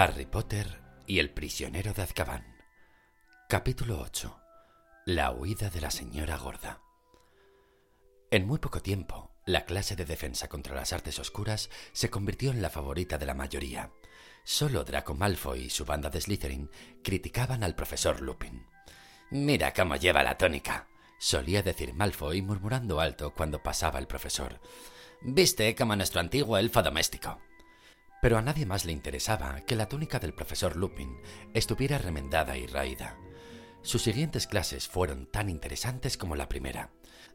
Harry Potter y el prisionero de Azkaban. Capítulo 8. La huida de la señora gorda. En muy poco tiempo, la clase de defensa contra las artes oscuras se convirtió en la favorita de la mayoría. Solo Draco Malfoy y su banda de Slytherin criticaban al profesor Lupin. Mira cómo lleva la tónica, solía decir Malfoy murmurando alto cuando pasaba el profesor. Viste como nuestro antiguo elfo doméstico. Pero a nadie más le interesaba que la túnica del profesor Lupin estuviera remendada y raída. Sus siguientes clases fueron tan interesantes como la primera.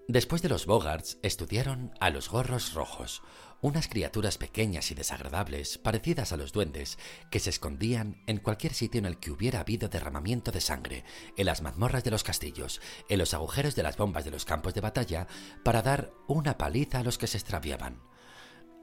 Después de los Bogarts, estudiaron a los gorros rojos, unas criaturas pequeñas y desagradables, parecidas a los duendes, que se escondían en cualquier sitio en el que hubiera habido derramamiento de sangre, en las mazmorras de los castillos, en los agujeros de las bombas de los campos de batalla, para dar una paliza a los que se extraviaban.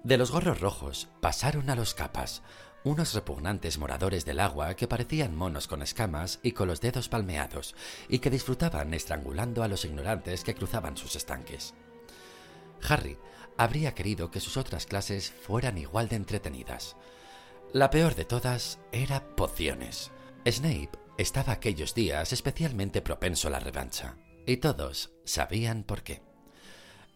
De los gorros rojos pasaron a los capas, unos repugnantes moradores del agua que parecían monos con escamas y con los dedos palmeados, y que disfrutaban estrangulando a los ignorantes que cruzaban sus estanques. Harry habría querido que sus otras clases fueran igual de entretenidas. La peor de todas era pociones. Snape estaba aquellos días especialmente propenso a la revancha, y todos sabían por qué.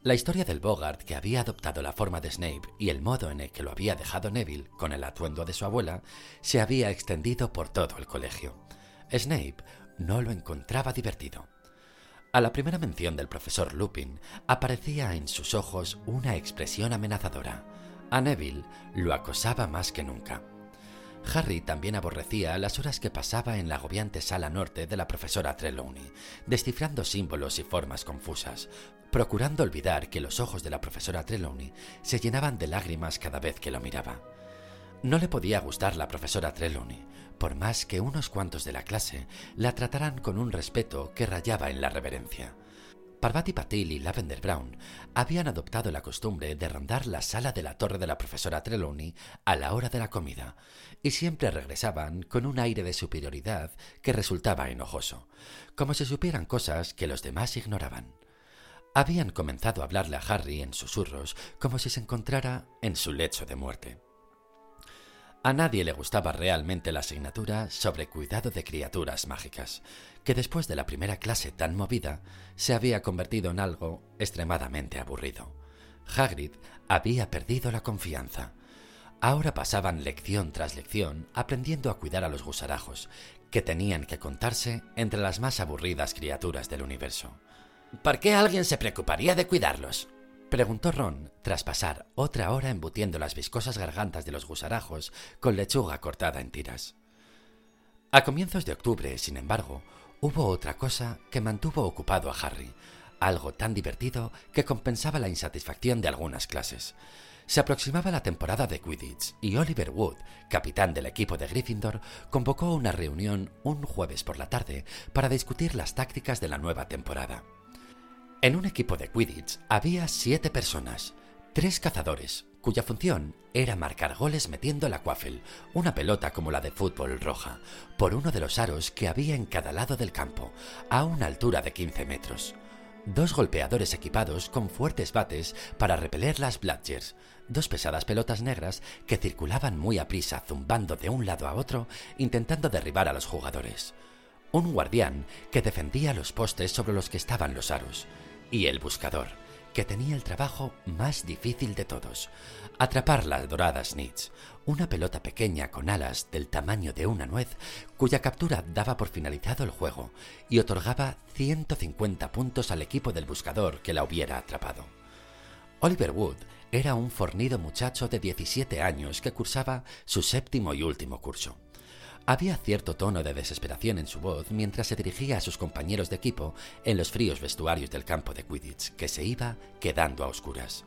La historia del Bogart que había adoptado la forma de Snape y el modo en el que lo había dejado Neville con el atuendo de su abuela se había extendido por todo el colegio. Snape no lo encontraba divertido. A la primera mención del profesor Lupin aparecía en sus ojos una expresión amenazadora. A Neville lo acosaba más que nunca. Harry también aborrecía las horas que pasaba en la agobiante sala norte de la profesora Trelawney, descifrando símbolos y formas confusas, procurando olvidar que los ojos de la profesora Trelawney se llenaban de lágrimas cada vez que lo miraba. No le podía gustar la profesora Trelawney, por más que unos cuantos de la clase la trataran con un respeto que rayaba en la reverencia. Parvati Patil y Lavender Brown habían adoptado la costumbre de rondar la sala de la torre de la profesora Trelawney a la hora de la comida, y siempre regresaban con un aire de superioridad que resultaba enojoso, como si supieran cosas que los demás ignoraban. Habían comenzado a hablarle a Harry en susurros como si se encontrara en su lecho de muerte. A nadie le gustaba realmente la asignatura sobre cuidado de criaturas mágicas, que después de la primera clase tan movida se había convertido en algo extremadamente aburrido. Hagrid había perdido la confianza. Ahora pasaban lección tras lección aprendiendo a cuidar a los gusarajos, que tenían que contarse entre las más aburridas criaturas del universo. ¿Por qué alguien se preocuparía de cuidarlos? Preguntó Ron, tras pasar otra hora embutiendo las viscosas gargantas de los gusarajos con lechuga cortada en tiras. A comienzos de octubre, sin embargo, hubo otra cosa que mantuvo ocupado a Harry, algo tan divertido que compensaba la insatisfacción de algunas clases. Se aproximaba la temporada de Quidditch y Oliver Wood, capitán del equipo de Gryffindor, convocó una reunión un jueves por la tarde para discutir las tácticas de la nueva temporada. En un equipo de Quidditch había siete personas, tres cazadores, cuya función era marcar goles metiendo la quaffle, una pelota como la de fútbol roja, por uno de los aros que había en cada lado del campo, a una altura de 15 metros. Dos golpeadores equipados con fuertes bates para repeler las bludgers, dos pesadas pelotas negras que circulaban muy a prisa zumbando de un lado a otro intentando derribar a los jugadores. Un guardián que defendía los postes sobre los que estaban los aros y el buscador, que tenía el trabajo más difícil de todos, atrapar la dorada snitch, una pelota pequeña con alas del tamaño de una nuez, cuya captura daba por finalizado el juego y otorgaba 150 puntos al equipo del buscador que la hubiera atrapado. Oliver Wood era un fornido muchacho de 17 años que cursaba su séptimo y último curso. Había cierto tono de desesperación en su voz mientras se dirigía a sus compañeros de equipo en los fríos vestuarios del campo de Quidditch, que se iba quedando a oscuras.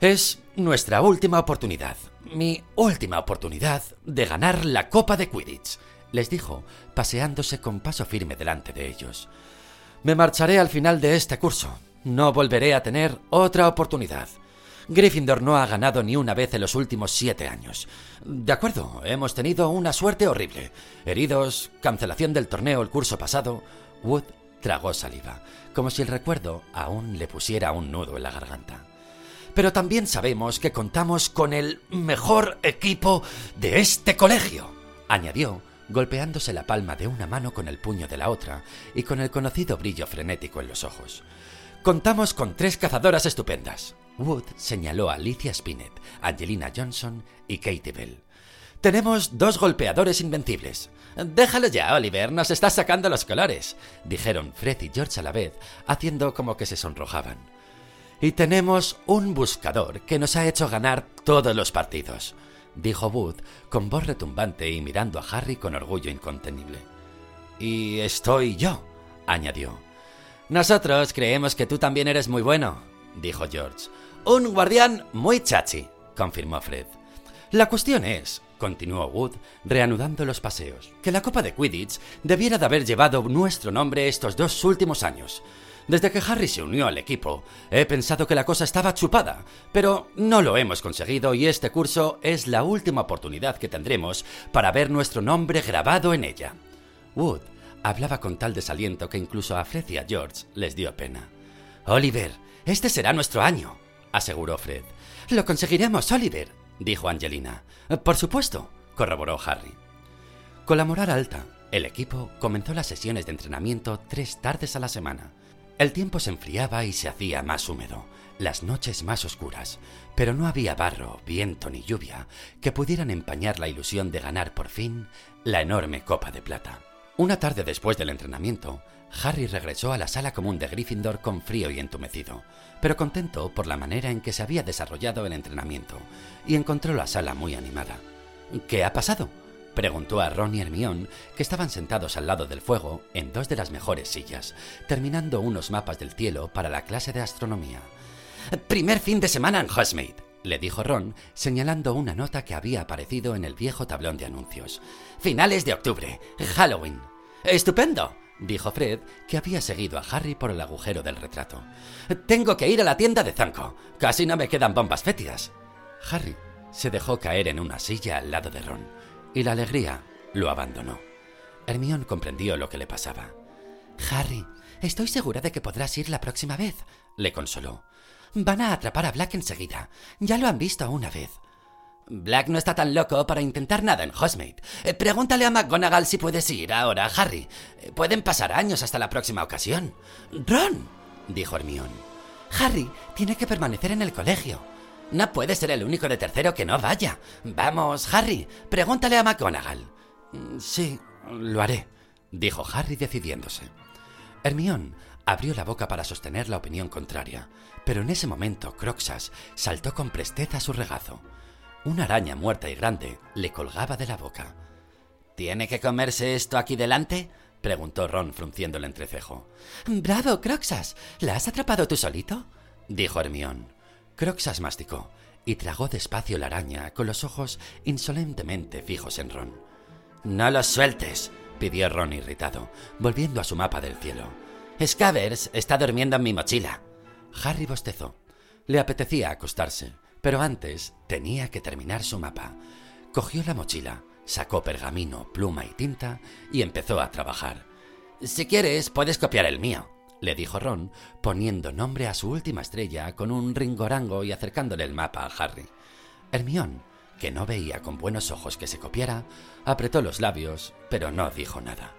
Es nuestra última oportunidad, mi última oportunidad de ganar la Copa de Quidditch, les dijo, paseándose con paso firme delante de ellos. Me marcharé al final de este curso. No volveré a tener otra oportunidad. Gryffindor no ha ganado ni una vez en los últimos siete años. De acuerdo, hemos tenido una suerte horrible. Heridos, cancelación del torneo el curso pasado. Wood tragó saliva, como si el recuerdo aún le pusiera un nudo en la garganta. pero también sabemos que contamos con el mejor equipo de este colegio, añadió, golpeándose la palma de una mano con el puño de la otra y con el conocido brillo frenético en los ojos. Contamos con tres cazadoras estupendas. Wood señaló a Alicia Spinett, Angelina Johnson y Katie Bell. Tenemos dos golpeadores invencibles. Déjalo ya, Oliver, nos estás sacando los colores, dijeron Fred y George a la vez, haciendo como que se sonrojaban. Y tenemos un buscador que nos ha hecho ganar todos los partidos, dijo Wood con voz retumbante y mirando a Harry con orgullo incontenible. Y estoy yo, añadió. Nosotros creemos que tú también eres muy bueno, dijo George. Un guardián muy chachi, confirmó Fred. La cuestión es, continuó Wood, reanudando los paseos, que la Copa de Quidditch debiera de haber llevado nuestro nombre estos dos últimos años. Desde que Harry se unió al equipo, he pensado que la cosa estaba chupada, pero no lo hemos conseguido y este curso es la última oportunidad que tendremos para ver nuestro nombre grabado en ella. Wood hablaba con tal desaliento que incluso a Fred y a George les dio pena. Oliver, este será nuestro año, aseguró Fred. Lo conseguiremos, Oliver, dijo Angelina. Por supuesto, corroboró Harry. Con la moral alta, el equipo comenzó las sesiones de entrenamiento tres tardes a la semana. El tiempo se enfriaba y se hacía más húmedo, las noches más oscuras, pero no había barro, viento ni lluvia que pudieran empañar la ilusión de ganar por fin la enorme copa de plata. Una tarde después del entrenamiento, Harry regresó a la sala común de Gryffindor con frío y entumecido, pero contento por la manera en que se había desarrollado el entrenamiento, y encontró la sala muy animada. ¿Qué ha pasado? preguntó a Ron y Hermione, que estaban sentados al lado del fuego en dos de las mejores sillas, terminando unos mapas del cielo para la clase de astronomía. Primer fin de semana en Hogsmeade, le dijo Ron, señalando una nota que había aparecido en el viejo tablón de anuncios. Finales de octubre, Halloween. Estupendo, dijo Fred, que había seguido a Harry por el agujero del retrato. Tengo que ir a la tienda de Zanco. Casi no me quedan bombas fétidas. Harry se dejó caer en una silla al lado de Ron, y la alegría lo abandonó. Hermione comprendió lo que le pasaba. Harry, estoy segura de que podrás ir la próxima vez, le consoló. Van a atrapar a Black enseguida. Ya lo han visto una vez. Black no está tan loco para intentar nada en Hogsmeade. Eh, pregúntale a McGonagall si puedes ir ahora, Harry. Eh, pueden pasar años hasta la próxima ocasión. Ron, dijo Hermione. Harry tiene que permanecer en el colegio. No puede ser el único de tercero que no vaya. Vamos, Harry, pregúntale a McGonagall. Mm, sí, lo haré, dijo Harry decidiéndose. Hermione abrió la boca para sostener la opinión contraria, pero en ese momento Croxas saltó con presteza a su regazo. Una araña muerta y grande le colgaba de la boca. ¿Tiene que comerse esto aquí delante? preguntó Ron frunciendo el entrecejo. ¡Bravo, Croxas! ¿La has atrapado tú solito? dijo Hermión. Croxas masticó y tragó despacio la araña con los ojos insolentemente fijos en Ron. No los sueltes, pidió Ron irritado, volviendo a su mapa del cielo. Scavers está durmiendo en mi mochila. Harry bostezó. Le apetecía acostarse, pero antes tenía que terminar su mapa. Cogió la mochila, sacó pergamino, pluma y tinta y empezó a trabajar. Si quieres, puedes copiar el mío, le dijo Ron, poniendo nombre a su última estrella con un ringorango y acercándole el mapa a Harry. Hermión, que no veía con buenos ojos que se copiara, apretó los labios, pero no dijo nada.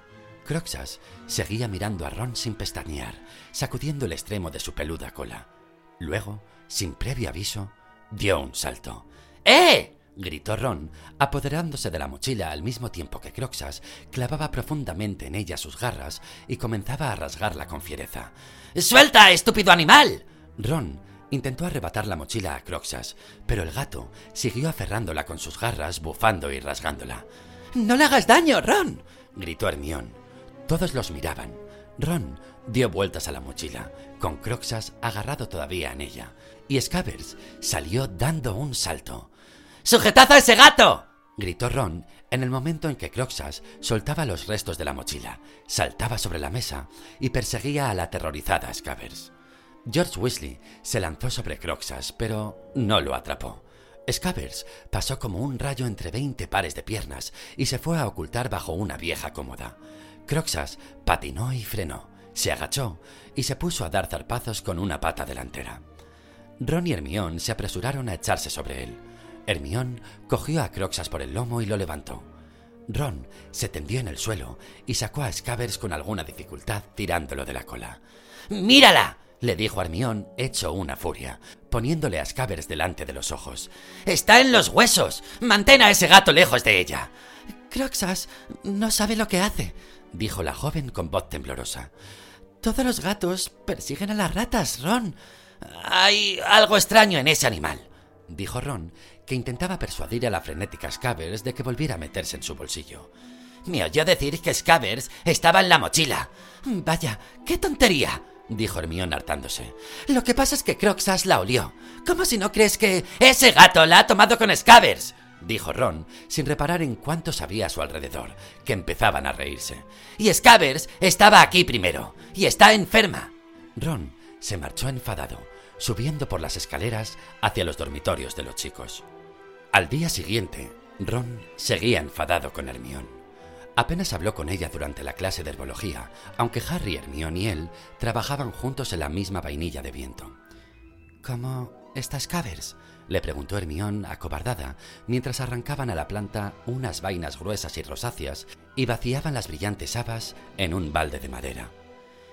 Croxas seguía mirando a Ron sin pestañear, sacudiendo el extremo de su peluda cola. Luego, sin previo aviso, dio un salto. ¡Eh! gritó Ron, apoderándose de la mochila al mismo tiempo que Croxas clavaba profundamente en ella sus garras y comenzaba a rasgarla con fiereza. ¡Suelta, estúpido animal! Ron intentó arrebatar la mochila a Croxas, pero el gato siguió aferrándola con sus garras, bufando y rasgándola. ¡No le hagas daño, Ron! gritó Hermión. Todos los miraban. Ron dio vueltas a la mochila, con Croxas agarrado todavía en ella, y Scavers salió dando un salto. ¡Sujetad a ese gato! gritó Ron en el momento en que Croxas soltaba los restos de la mochila, saltaba sobre la mesa y perseguía a la aterrorizada Scavers. George Weasley se lanzó sobre Croxas, pero no lo atrapó. Scavers pasó como un rayo entre veinte pares de piernas y se fue a ocultar bajo una vieja cómoda. Croxas patinó y frenó, se agachó y se puso a dar zarpazos con una pata delantera. Ron y Hermión se apresuraron a echarse sobre él. Hermión cogió a Croxas por el lomo y lo levantó. Ron se tendió en el suelo y sacó a Scavers con alguna dificultad tirándolo de la cola. ¡Mírala! le dijo Hermión, hecho una furia, poniéndole a Scavers delante de los ojos. ¡Está en los huesos! ¡Mantén a ese gato lejos de ella! Croxas no sabe lo que hace, dijo la joven con voz temblorosa. Todos los gatos persiguen a las ratas, Ron. Hay algo extraño en ese animal, dijo Ron, que intentaba persuadir a la frenética Scavers de que volviera a meterse en su bolsillo. Me oyó decir que Scavers estaba en la mochila. Vaya, qué tontería, dijo Hermión hartándose. Lo que pasa es que Croxas la olió. ¿Cómo si no crees que ese gato la ha tomado con Scavers? Dijo Ron, sin reparar en cuántos había a su alrededor, que empezaban a reírse. Y Scavers estaba aquí primero, y está enferma. Ron se marchó enfadado, subiendo por las escaleras hacia los dormitorios de los chicos. Al día siguiente, Ron seguía enfadado con Hermión. Apenas habló con ella durante la clase de herbología, aunque Harry, Hermione y él trabajaban juntos en la misma vainilla de viento. ¿Cómo estás, Cavers? Le preguntó Hermión acobardada, mientras arrancaban a la planta unas vainas gruesas y rosáceas y vaciaban las brillantes habas en un balde de madera.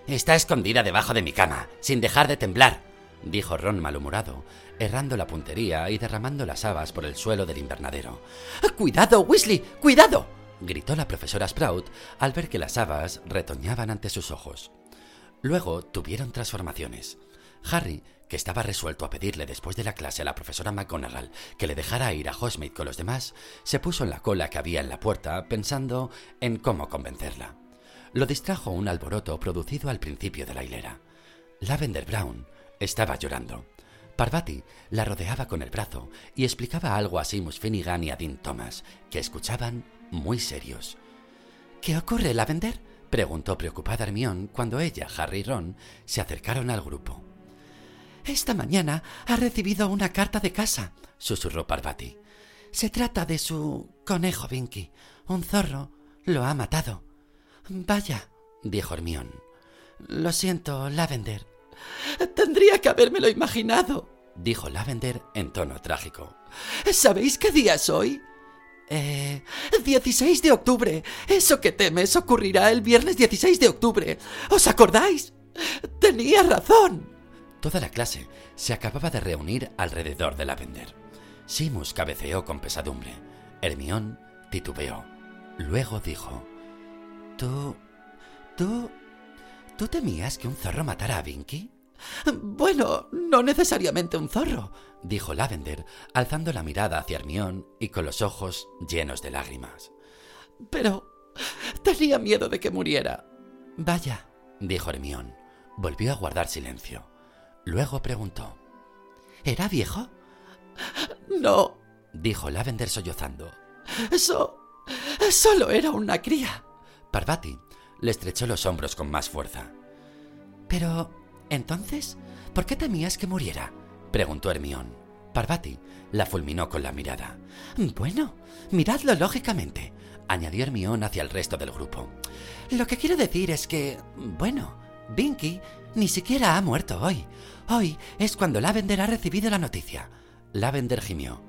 Está escondida debajo de mi cama, sin dejar de temblar, dijo Ron malhumorado, errando la puntería y derramando las habas por el suelo del invernadero. ¡Cuidado, Weasley! ¡Cuidado! gritó la profesora Sprout al ver que las habas retoñaban ante sus ojos. Luego tuvieron transformaciones. Harry, que estaba resuelto a pedirle después de la clase a la profesora McGonagall que le dejara ir a Hogsmeade con los demás, se puso en la cola que había en la puerta pensando en cómo convencerla. Lo distrajo un alboroto producido al principio de la hilera. Lavender Brown estaba llorando. Parvati la rodeaba con el brazo y explicaba algo a Seamus Finnegan y a Dean Thomas, que escuchaban muy serios. ¿Qué ocurre, Lavender? preguntó preocupada Hermione cuando ella, Harry y Ron se acercaron al grupo. Esta mañana ha recibido una carta de casa, susurró Parvati. Se trata de su conejo Vinky. Un zorro lo ha matado. Vaya, dijo Hermione. Lo siento, Lavender. Tendría que habérmelo imaginado, dijo Lavender en tono trágico. ¿Sabéis qué día es hoy? Eh, 16 de octubre. Eso que temes ocurrirá el viernes 16 de octubre. ¿Os acordáis? Tenía razón. Toda la clase se acababa de reunir alrededor de Lavender. Simus cabeceó con pesadumbre. Hermión titubeó. Luego dijo: ¿Tú. tú. ¿Tú temías que un zorro matara a Vinky? Bueno, no necesariamente un zorro, dijo Lavender, alzando la mirada hacia Hermión y con los ojos llenos de lágrimas. Pero tenía miedo de que muriera. Vaya, dijo Hermión. Volvió a guardar silencio. Luego preguntó. ¿Era viejo? No, dijo Lavender sollozando. Eso... solo era una cría. Parvati le estrechó los hombros con más fuerza. Pero, entonces, ¿por qué temías que muriera? preguntó Hermión. Parvati la fulminó con la mirada. Bueno, miradlo lógicamente, añadió Hermión hacia el resto del grupo. Lo que quiero decir es que, bueno, Binky ni siquiera ha muerto hoy. Hoy es cuando Lavender ha recibido la noticia. Lavender gimió.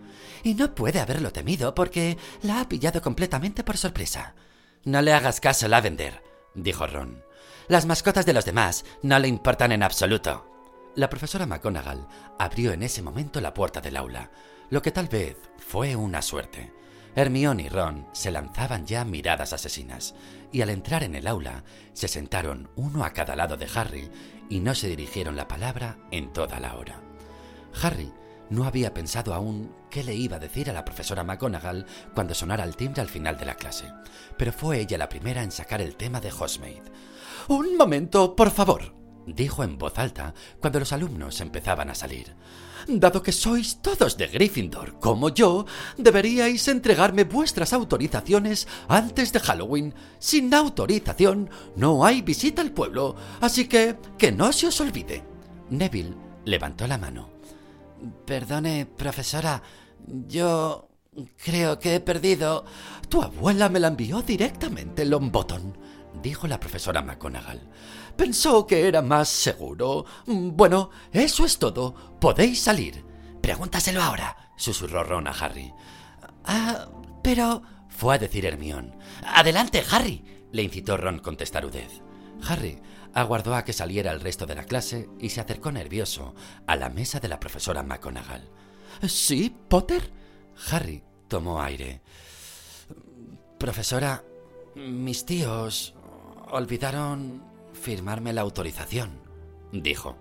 Y no puede haberlo temido porque la ha pillado completamente por sorpresa. No le hagas caso, Lavender, dijo Ron. Las mascotas de los demás no le importan en absoluto. La profesora McGonagall abrió en ese momento la puerta del aula, lo que tal vez fue una suerte. Hermione y Ron se lanzaban ya miradas asesinas, y al entrar en el aula se sentaron uno a cada lado de Harry y no se dirigieron la palabra en toda la hora. Harry no había pensado aún qué le iba a decir a la profesora McGonagall cuando sonara el timbre al final de la clase, pero fue ella la primera en sacar el tema de Hogsmeade. Un momento, por favor, dijo en voz alta cuando los alumnos empezaban a salir. Dado que sois todos de Gryffindor, como yo, deberíais entregarme vuestras autorizaciones antes de Halloween. Sin autorización no hay visita al pueblo, así que que no se os olvide. Neville levantó la mano. Perdone, profesora, yo creo que he perdido. Tu abuela me la envió directamente, Longbottom, dijo la profesora McGonagall. Pensó que era más seguro. Bueno, eso es todo. Podéis salir. Pregúntaselo ahora, susurró Ron a Harry. Ah, pero... fue a decir Hermión. Adelante, Harry, le incitó Ron con testarudez. Harry aguardó a que saliera el resto de la clase y se acercó nervioso a la mesa de la profesora McGonagall. ¿Sí, Potter? Harry tomó aire. Profesora, mis tíos olvidaron firmarme la autorización, dijo.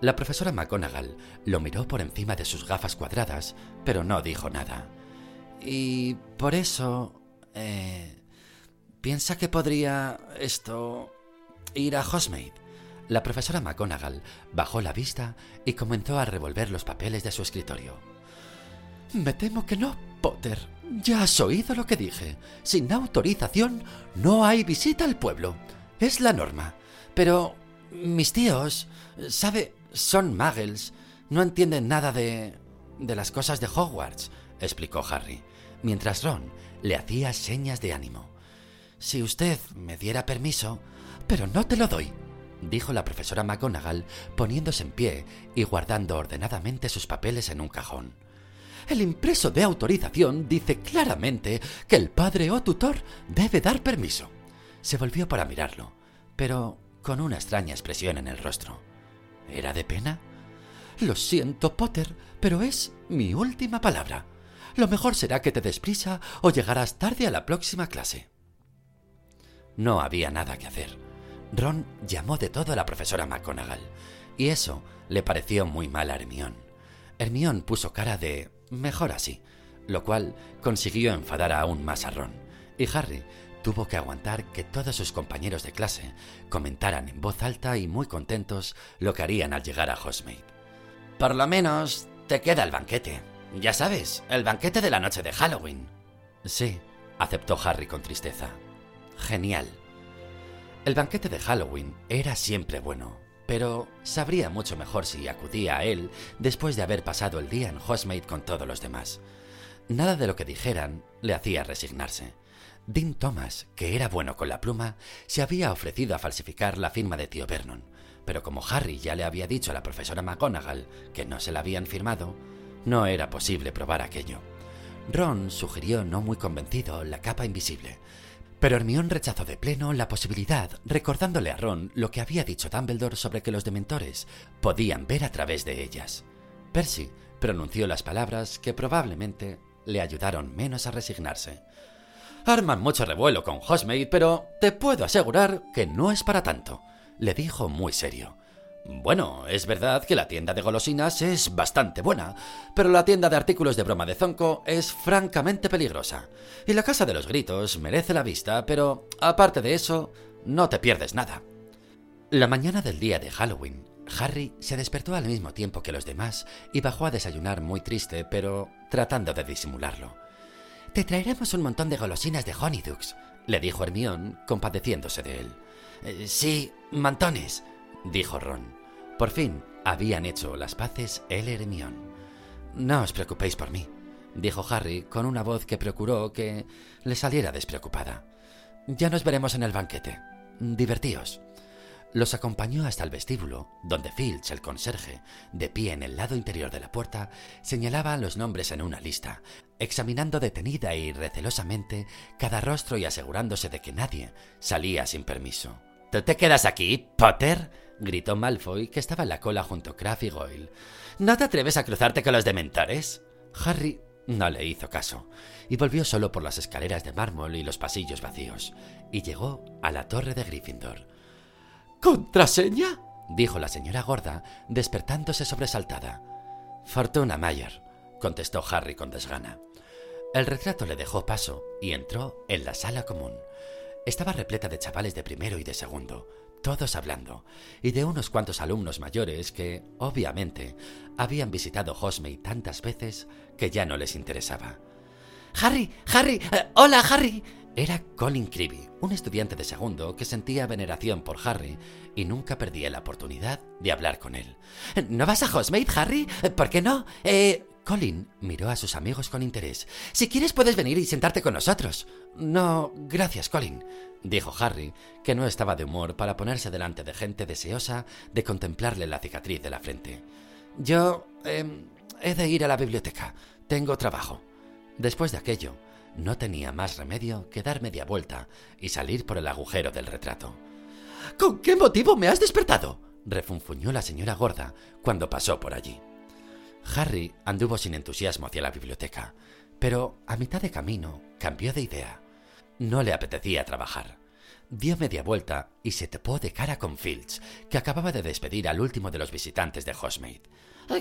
La profesora McGonagall lo miró por encima de sus gafas cuadradas, pero no dijo nada. Y por eso... Eh, ¿Piensa que podría esto... ir a Hogsmeade? La profesora McGonagall bajó la vista y comenzó a revolver los papeles de su escritorio. Me temo que no, Potter. Ya has oído lo que dije. Sin autorización no hay visita al pueblo. Es la norma. Pero mis tíos, sabe, son muggles. No entienden nada de... de las cosas de Hogwarts, explicó Harry, mientras Ron le hacía señas de ánimo. Si usted me diera permiso... Pero no te lo doy, dijo la profesora McGonagall, poniéndose en pie y guardando ordenadamente sus papeles en un cajón. El impreso de autorización dice claramente que el padre o tutor debe dar permiso. Se volvió para mirarlo, pero con una extraña expresión en el rostro. ¿Era de pena? Lo siento, Potter, pero es mi última palabra. Lo mejor será que te des prisa o llegarás tarde a la próxima clase. No había nada que hacer. Ron llamó de todo a la profesora McGonagall, y eso le pareció muy mal a Hermión. Hermión puso cara de mejor así, lo cual consiguió enfadar aún más a Ron, y Harry tuvo que aguantar que todos sus compañeros de clase comentaran en voz alta y muy contentos lo que harían al llegar a Hogsmeade. Por lo menos te queda el banquete. Ya sabes, el banquete de la noche de Halloween. Sí, aceptó Harry con tristeza. Genial. El banquete de Halloween era siempre bueno, pero sabría mucho mejor si acudía a él después de haber pasado el día en Hogsmeade con todos los demás. Nada de lo que dijeran le hacía resignarse. Dean Thomas, que era bueno con la pluma, se había ofrecido a falsificar la firma de tío Vernon, pero como Harry ya le había dicho a la profesora McGonagall que no se la habían firmado, no era posible probar aquello. Ron sugirió no muy convencido la capa invisible, pero Hermión rechazó de pleno la posibilidad, recordándole a Ron lo que había dicho Dumbledore sobre que los dementores podían ver a través de ellas. Percy pronunció las palabras que probablemente le ayudaron menos a resignarse. Arman mucho revuelo con Hogsmeade, pero te puedo asegurar que no es para tanto, le dijo muy serio. Bueno, es verdad que la tienda de golosinas es bastante buena, pero la tienda de artículos de broma de Zonko es francamente peligrosa. Y la Casa de los Gritos merece la vista, pero aparte de eso, no te pierdes nada. La mañana del día de Halloween, Harry se despertó al mismo tiempo que los demás y bajó a desayunar muy triste, pero tratando de disimularlo. Te traeremos un montón de golosinas de Honeydukes, le dijo Hermión, compadeciéndose de él. «Eh, sí, mantones, dijo Ron. Por fin habían hecho las paces él y Hermión. No os preocupéis por mí, dijo Harry con una voz que procuró que le saliera despreocupada. Ya nos veremos en el banquete. Divertíos. Los acompañó hasta el vestíbulo, donde Filch, el conserje, de pie en el lado interior de la puerta, señalaba los nombres en una lista, examinando detenida y recelosamente cada rostro y asegurándose de que nadie salía sin permiso. ¿Tú te quedas aquí, Potter? gritó Malfoy, que estaba en la cola junto a Crabbe y Goyle. ¿No te atreves a cruzarte con los dementores? Harry no le hizo caso, y volvió solo por las escaleras de mármol y los pasillos vacíos, y llegó a la torre de Gryffindor. ¿Contraseña? dijo la señora gorda, despertándose sobresaltada. Fortuna Mayer, contestó Harry con desgana. El retrato le dejó paso y entró en la sala común. Estaba repleta de chavales de primero y de segundo, todos hablando, y de unos cuantos alumnos mayores que, obviamente, habían visitado Hogsmeade tantas veces que ya no les interesaba. Harry, Harry, eh, hola Harry. Era Colin Creevy, un estudiante de segundo que sentía veneración por Harry y nunca perdía la oportunidad de hablar con él. ¿No vas a Hogsmeade, Harry? ¿Por qué no? Eh, Colin miró a sus amigos con interés. Si quieres puedes venir y sentarte con nosotros. No, gracias, Colin, dijo Harry, que no estaba de humor para ponerse delante de gente deseosa de contemplarle la cicatriz de la frente. Yo... Em, he de ir a la biblioteca. Tengo trabajo. Después de aquello, no tenía más remedio que dar media vuelta y salir por el agujero del retrato. ¿Con qué motivo me has despertado? refunfuñó la señora gorda cuando pasó por allí. Harry anduvo sin entusiasmo hacia la biblioteca, pero a mitad de camino cambió de idea. No le apetecía trabajar. Dio media vuelta y se topó de cara con Filch, que acababa de despedir al último de los visitantes de Hogsmeade.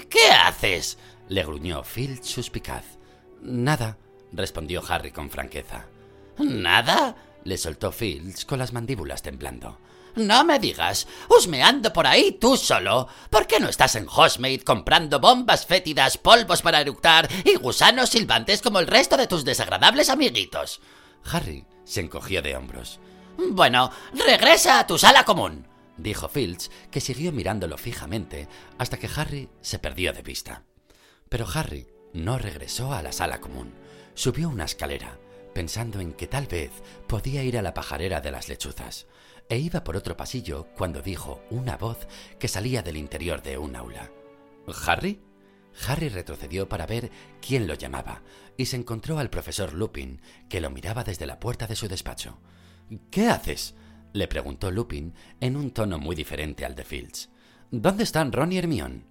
¿Qué haces? le gruñó Filch suspicaz. Nada, respondió Harry con franqueza. ¿Nada? le soltó Filch con las mandíbulas temblando. No me digas, husmeando por ahí tú solo. ¿Por qué no estás en Hogsmeade comprando bombas fétidas, polvos para eructar y gusanos silbantes como el resto de tus desagradables amiguitos? Harry se encogió de hombros. Bueno, regresa a tu sala común, dijo Filch, que siguió mirándolo fijamente hasta que Harry se perdió de vista. Pero Harry no regresó a la sala común. Subió una escalera, pensando en que tal vez podía ir a la pajarera de las lechuzas e iba por otro pasillo cuando dijo una voz que salía del interior de un aula. ¿Harry? Harry retrocedió para ver quién lo llamaba y se encontró al profesor Lupin, que lo miraba desde la puerta de su despacho. ¿Qué haces? le preguntó Lupin en un tono muy diferente al de Fields. ¿Dónde están Ron y Hermione?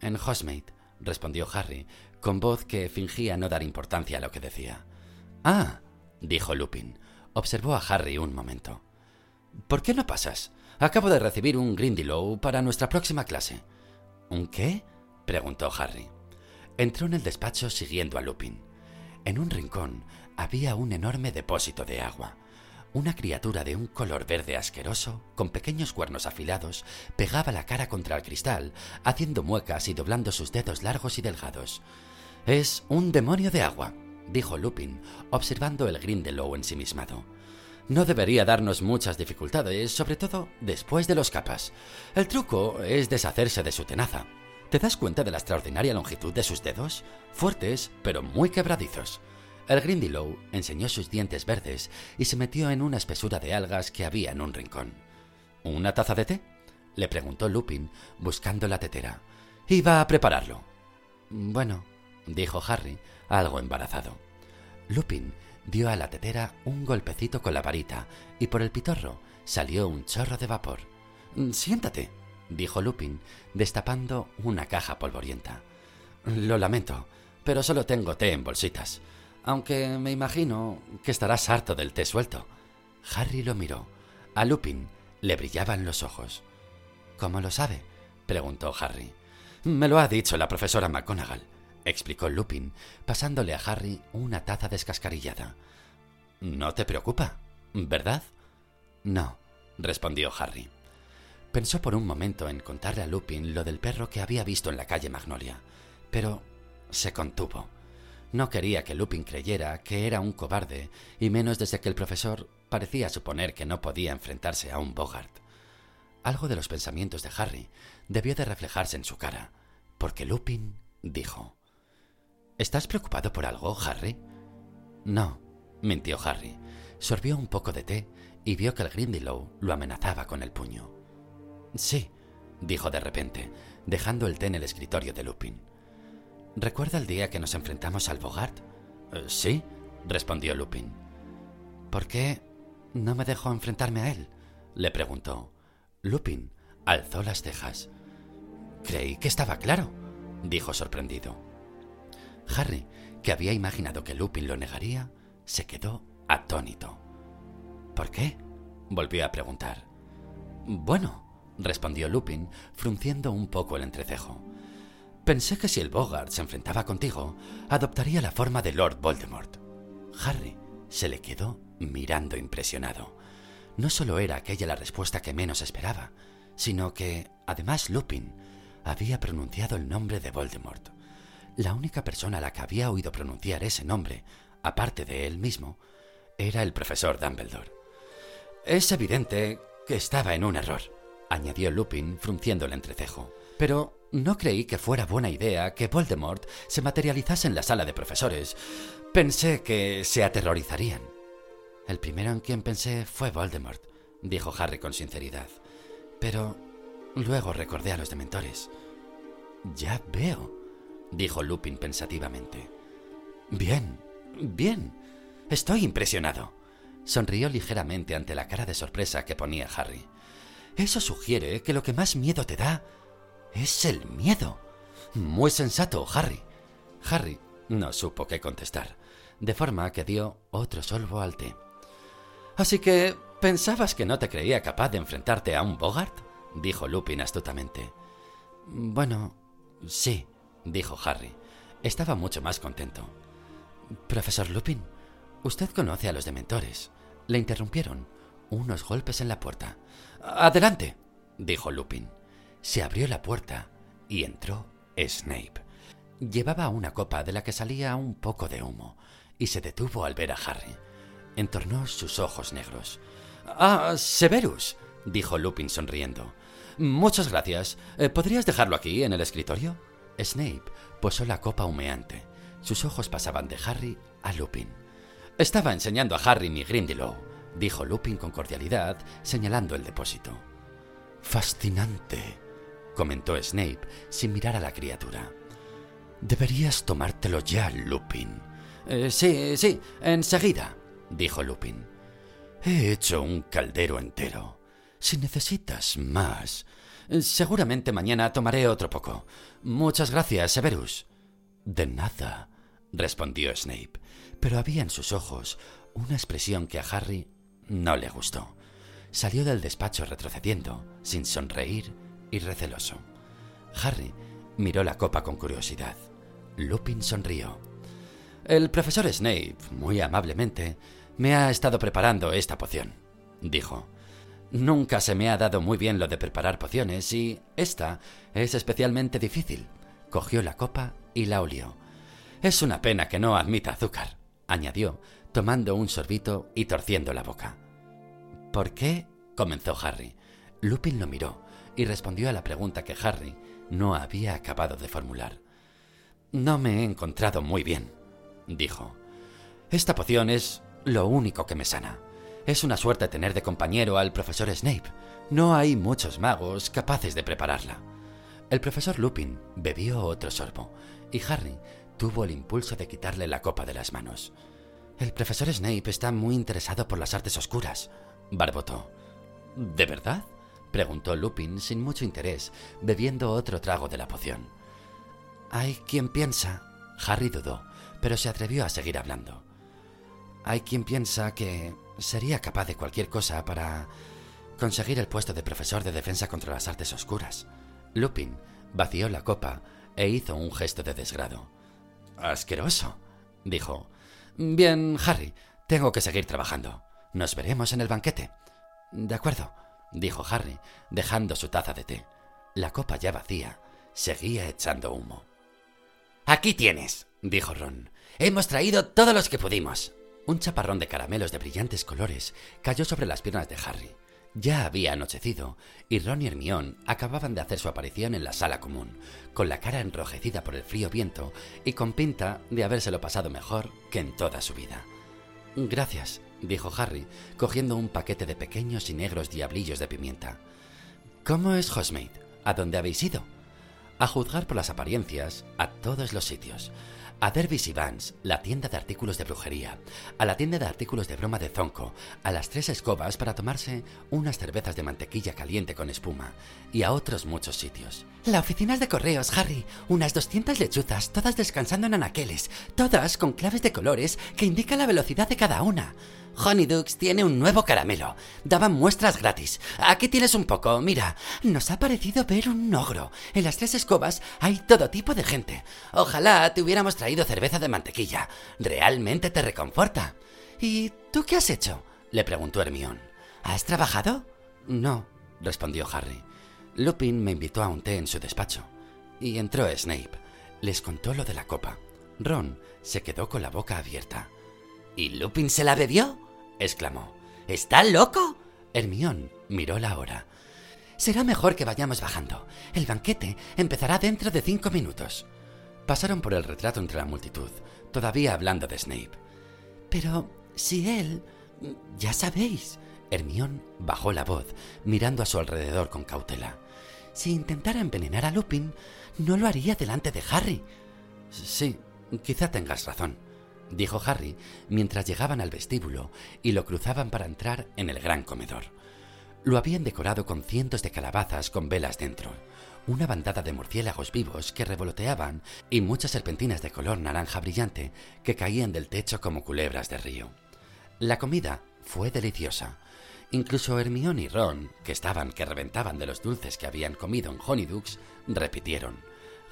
En Hogsmeade, respondió Harry, con voz que fingía no dar importancia a lo que decía. Ah, dijo Lupin. Observó a Harry un momento. ¿Por qué no pasas? Acabo de recibir un Grindylow para nuestra próxima clase. ¿Un qué? preguntó Harry. Entró en el despacho siguiendo a Lupin. En un rincón había un enorme depósito de agua. Una criatura de un color verde asqueroso, con pequeños cuernos afilados, pegaba la cara contra el cristal, haciendo muecas y doblando sus dedos largos y delgados. Es un demonio de agua, dijo Lupin, observando el Grindelow ensimismado no debería darnos muchas dificultades, sobre todo después de los capas. El truco es deshacerse de su tenaza. ¿Te das cuenta de la extraordinaria longitud de sus dedos? Fuertes, pero muy quebradizos. El Grindylow enseñó sus dientes verdes y se metió en una espesura de algas que había en un rincón. ¿Una taza de té? le preguntó Lupin, buscando la tetera. Iba a prepararlo. Bueno, dijo Harry, algo embarazado. Lupin dio a la tetera un golpecito con la varita y por el pitorro salió un chorro de vapor. Siéntate, dijo Lupin, destapando una caja polvorienta. Lo lamento, pero solo tengo té en bolsitas, aunque me imagino que estarás harto del té suelto. Harry lo miró. A Lupin le brillaban los ojos. ¿Cómo lo sabe? preguntó Harry. Me lo ha dicho la profesora McGonagall explicó Lupin, pasándole a Harry una taza descascarillada. No te preocupa, ¿verdad? No, respondió Harry. Pensó por un momento en contarle a Lupin lo del perro que había visto en la calle Magnolia, pero se contuvo. No quería que Lupin creyera que era un cobarde, y menos desde que el profesor parecía suponer que no podía enfrentarse a un Bogart. Algo de los pensamientos de Harry debió de reflejarse en su cara, porque Lupin dijo ¿Estás preocupado por algo, Harry? No, mintió Harry. Sorbió un poco de té y vio que el Grindylow lo amenazaba con el puño. Sí, dijo de repente, dejando el té en el escritorio de Lupin. ¿Recuerda el día que nos enfrentamos al Bogart? Eh, sí, respondió Lupin. ¿Por qué no me dejó enfrentarme a él? le preguntó. Lupin alzó las cejas. Creí que estaba claro, dijo sorprendido. Harry, que había imaginado que Lupin lo negaría, se quedó atónito. ¿Por qué? volvió a preguntar. Bueno, respondió Lupin, frunciendo un poco el entrecejo. Pensé que si el Bogart se enfrentaba contigo, adoptaría la forma de Lord Voldemort. Harry se le quedó mirando impresionado. No solo era aquella la respuesta que menos esperaba, sino que, además, Lupin había pronunciado el nombre de Voldemort. La única persona a la que había oído pronunciar ese nombre, aparte de él mismo, era el profesor Dumbledore. Es evidente que estaba en un error, añadió Lupin frunciendo el entrecejo. Pero No creí que fuera buena idea que Voldemort se materializase en la sala de profesores. Pensé que se aterrorizarían. El primero en quien pensé fue Voldemort, dijo Harry con sinceridad. Pero luego recordé a los dementores. Ya veo, dijo Lupin pensativamente. Bien, bien. Estoy impresionado. Sonrió ligeramente ante la cara de sorpresa que ponía Harry. Eso sugiere que lo que más miedo te da es el miedo. Muy sensato, Harry. Harry no supo qué contestar, de forma que dio otro solvo al té. Así que, ¿pensabas que no te creía capaz de enfrentarte a un Bogart? dijo Lupin astutamente. Bueno, sí, dijo Harry. Estaba mucho más contento. Profesor Lupin, usted conoce a los dementores. Le interrumpieron unos golpes en la puerta. Adelante, dijo Lupin. Se abrió la puerta y entró Snape. Llevaba una copa de la que salía un poco de humo y se detuvo al ver a Harry. Entornó sus ojos negros. Ah, Severus, dijo Lupin sonriendo. Muchas gracias. Eh, ¿Podrías dejarlo aquí, en el escritorio? Snape posó la copa humeante. Sus ojos pasaban de Harry a Lupin. Estaba enseñando a Harry mi Grindylow, dijo Lupin con cordialidad, señalando el depósito. Fascinante, comentó Snape sin mirar a la criatura. Deberías tomártelo ya, Lupin. Eh, sí, sí, enseguida, dijo Lupin. He hecho un caldero entero. Si necesitas más, seguramente mañana tomaré otro poco. Muchas gracias, Severus. De nada, respondió Snape, pero había en sus ojos una expresión que a Harry no le gustó. Salió del despacho retrocediendo, sin sonreír receloso. Harry miró la copa con curiosidad. Lupin sonrió. El profesor Snape, muy amablemente, me ha estado preparando esta poción, dijo. Nunca se me ha dado muy bien lo de preparar pociones y esta es especialmente difícil. Cogió la copa y la olió. Es una pena que no admita azúcar, añadió, tomando un sorbito y torciendo la boca. ¿Por qué? comenzó Harry. Lupin lo miró y respondió a la pregunta que Harry no había acabado de formular. No me he encontrado muy bien, dijo. Esta poción es lo único que me sana. Es una suerte tener de compañero al profesor Snape. No hay muchos magos capaces de prepararla. El profesor Lupin bebió otro sorbo y Harry tuvo el impulso de quitarle la copa de las manos. El profesor Snape está muy interesado por las artes oscuras, barbotó. ¿De verdad? Preguntó Lupin sin mucho interés, bebiendo otro trago de la poción. Hay quien piensa. Harry dudó, pero se atrevió a seguir hablando. Hay quien piensa que sería capaz de cualquier cosa para conseguir el puesto de profesor de defensa contra las artes oscuras. Lupin vació la copa e hizo un gesto de desgrado. Asqueroso, dijo. Bien, Harry, tengo que seguir trabajando. Nos veremos en el banquete. De acuerdo, dijo Harry, dejando su taza de té. La copa ya vacía seguía echando humo. Aquí tienes, dijo Ron. Hemos traído todos los que pudimos. Un chaparrón de caramelos de brillantes colores cayó sobre las piernas de Harry. Ya había anochecido, y Ron y Hermión acababan de hacer su aparición en la sala común, con la cara enrojecida por el frío viento y con pinta de habérselo pasado mejor que en toda su vida. Gracias, dijo Harry, cogiendo un paquete de pequeños y negros diablillos de pimienta. ¿Cómo es Hogsmeade? ¿A dónde habéis ido? A juzgar por las apariencias, a todos los sitios. A Derby's y Vans, la tienda de artículos de brujería, a la tienda de artículos de broma de Zonco, a las tres escobas para tomarse unas cervezas de mantequilla caliente con espuma, y a otros muchos sitios. La oficina es de correos, Harry. Unas 200 lechuzas, todas descansando en anaqueles, todas con claves de colores que indican la velocidad de cada una. Honeydukes tiene un nuevo caramelo. Daban muestras gratis. Aquí tienes un poco. Mira, nos ha parecido ver un ogro. En las tres escobas hay todo tipo de gente. Ojalá te hubiéramos traído cerveza de mantequilla. Realmente te reconforta. ¿Y tú qué has hecho? le preguntó Hermión. ¿Has trabajado? No, respondió Harry. Lupin me invitó a un té en su despacho. Y entró Snape. Les contó lo de la copa. Ron se quedó con la boca abierta. ¿Y Lupin se la bebió? Exclamó. ¿Está loco? Hermión miró la hora. Será mejor que vayamos bajando. El banquete empezará dentro de cinco minutos. Pasaron por el retrato entre la multitud, todavía hablando de Snape. Pero si él... Ya sabéis. Hermión bajó la voz, mirando a su alrededor con cautela. Si intentara envenenar a Lupin, no lo haría delante de Harry. Sí, quizá tengas razón, dijo Harry mientras llegaban al vestíbulo y lo cruzaban para entrar en el gran comedor. Lo habían decorado con cientos de calabazas con velas dentro, una bandada de murciélagos vivos que revoloteaban y muchas serpentinas de color naranja brillante que caían del techo como culebras de río. La comida fue deliciosa. Incluso Hermione y Ron, que estaban que reventaban de los dulces que habían comido en Honeydukes, repitieron.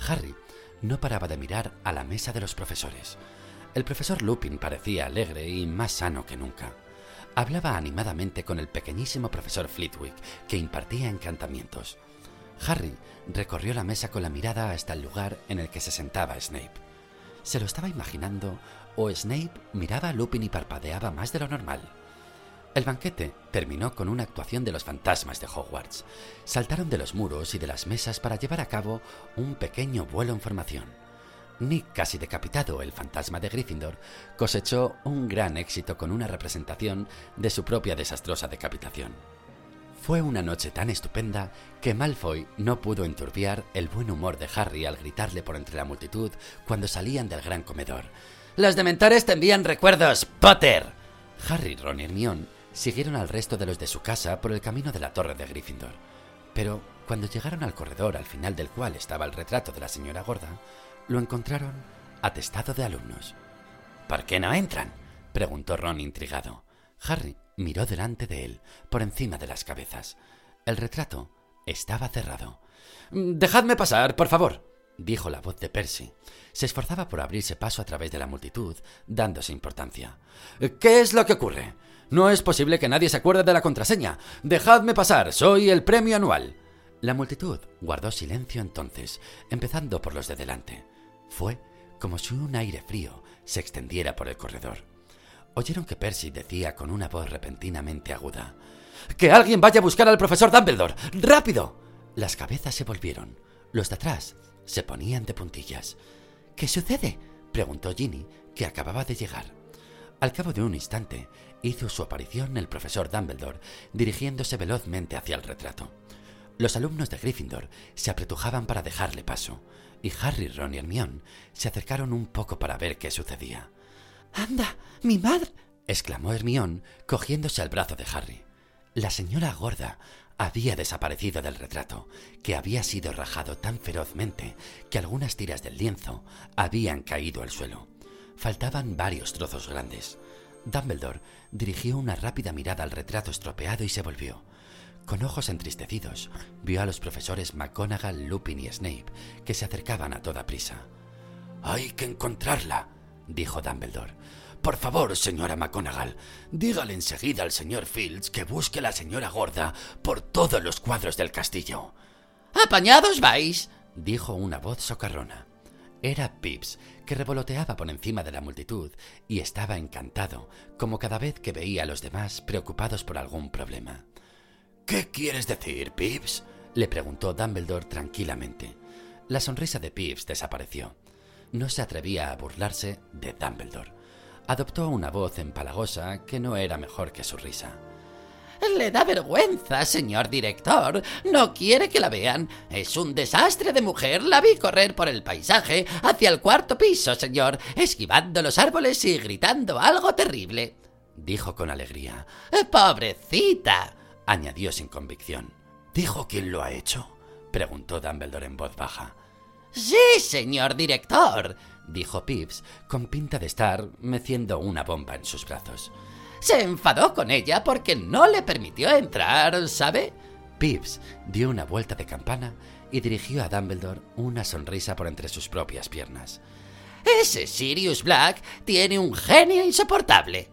Harry no paraba de mirar a la mesa de los profesores. El profesor Lupin parecía alegre y más sano que nunca. Hablaba animadamente con el pequeñísimo profesor Flitwick, que impartía encantamientos. Harry recorrió la mesa con la mirada hasta el lugar en el que se sentaba Snape. Se lo estaba imaginando, o Snape miraba a Lupin y parpadeaba más de lo normal. El banquete terminó con una actuación de los fantasmas de Hogwarts. Saltaron de los muros y de las mesas para llevar a cabo un pequeño vuelo en formación. Nick, casi decapitado, el fantasma de Gryffindor, cosechó un gran éxito con una representación de su propia desastrosa decapitación. Fue una noche tan estupenda que Malfoy no pudo enturbiar el buen humor de Harry al gritarle por entre la multitud cuando salían del gran comedor. ¡Los dementores te recuerdos, Potter! Harry, Ron y Hermione siguieron al resto de los de su casa por el camino de la torre de Gryffindor. Pero cuando llegaron al corredor al final del cual estaba el retrato de la señora gorda, lo encontraron atestado de alumnos. ¿Por qué no entran? preguntó Ron intrigado. Harry miró delante de él, por encima de las cabezas. El retrato estaba cerrado. Dejadme pasar, por favor, dijo la voz de Percy. Se esforzaba por abrirse paso a través de la multitud, dándose importancia. ¿Qué es lo que ocurre? No es posible que nadie se acuerde de la contraseña. Dejadme pasar, soy el premio anual. La multitud guardó silencio entonces, empezando por los de delante. Fue como si un aire frío se extendiera por el corredor. Oyeron que Percy decía con una voz repentinamente aguda: ¡Que alguien vaya a buscar al profesor Dumbledore! ¡Rápido! Las cabezas se volvieron. Los de atrás se ponían de puntillas. ¿Qué sucede? preguntó Ginny, que acababa de llegar. Al cabo de un instante, hizo su aparición el profesor Dumbledore, dirigiéndose velozmente hacia el retrato. Los alumnos de Gryffindor se apretujaban para dejarle paso, y Harry, Ron y Hermione se acercaron un poco para ver qué sucedía. ¡Anda, mi madre! exclamó Hermione, cogiéndose al brazo de Harry. La señora gorda había desaparecido del retrato, que había sido rajado tan ferozmente que algunas tiras del lienzo habían caído al suelo. Faltaban varios trozos grandes. Dumbledore dirigió una rápida mirada al retrato estropeado y se volvió. Con ojos entristecidos, vio a los profesores McGonagall, Lupin y Snape, que se acercaban a toda prisa. Hay que encontrarla, dijo Dumbledore. Por favor, señora McGonagall, dígale enseguida al señor Fields que busque a la señora gorda por todos los cuadros del castillo. ¡Apañados vais! dijo una voz socarrona. Era Pips, que revoloteaba por encima de la multitud y estaba encantado, como cada vez que veía a los demás preocupados por algún problema. ¿Qué quieres decir, Pips? le preguntó Dumbledore tranquilamente. La sonrisa de Pips desapareció. No se atrevía a burlarse de Dumbledore. Adoptó una voz empalagosa que no era mejor que su risa. Le da vergüenza, señor director. No quiere que la vean. Es un desastre de mujer. La vi correr por el paisaje hacia el cuarto piso, señor, esquivando los árboles y gritando algo terrible. Dijo con alegría. Pobrecita añadió sin convicción. ¿Dijo quién lo ha hecho? preguntó Dumbledore en voz baja. Sí, señor director, dijo Pips, con pinta de estar meciendo una bomba en sus brazos. Se enfadó con ella porque no le permitió entrar, ¿sabe? Pips dio una vuelta de campana y dirigió a Dumbledore una sonrisa por entre sus propias piernas. Ese Sirius Black tiene un genio insoportable.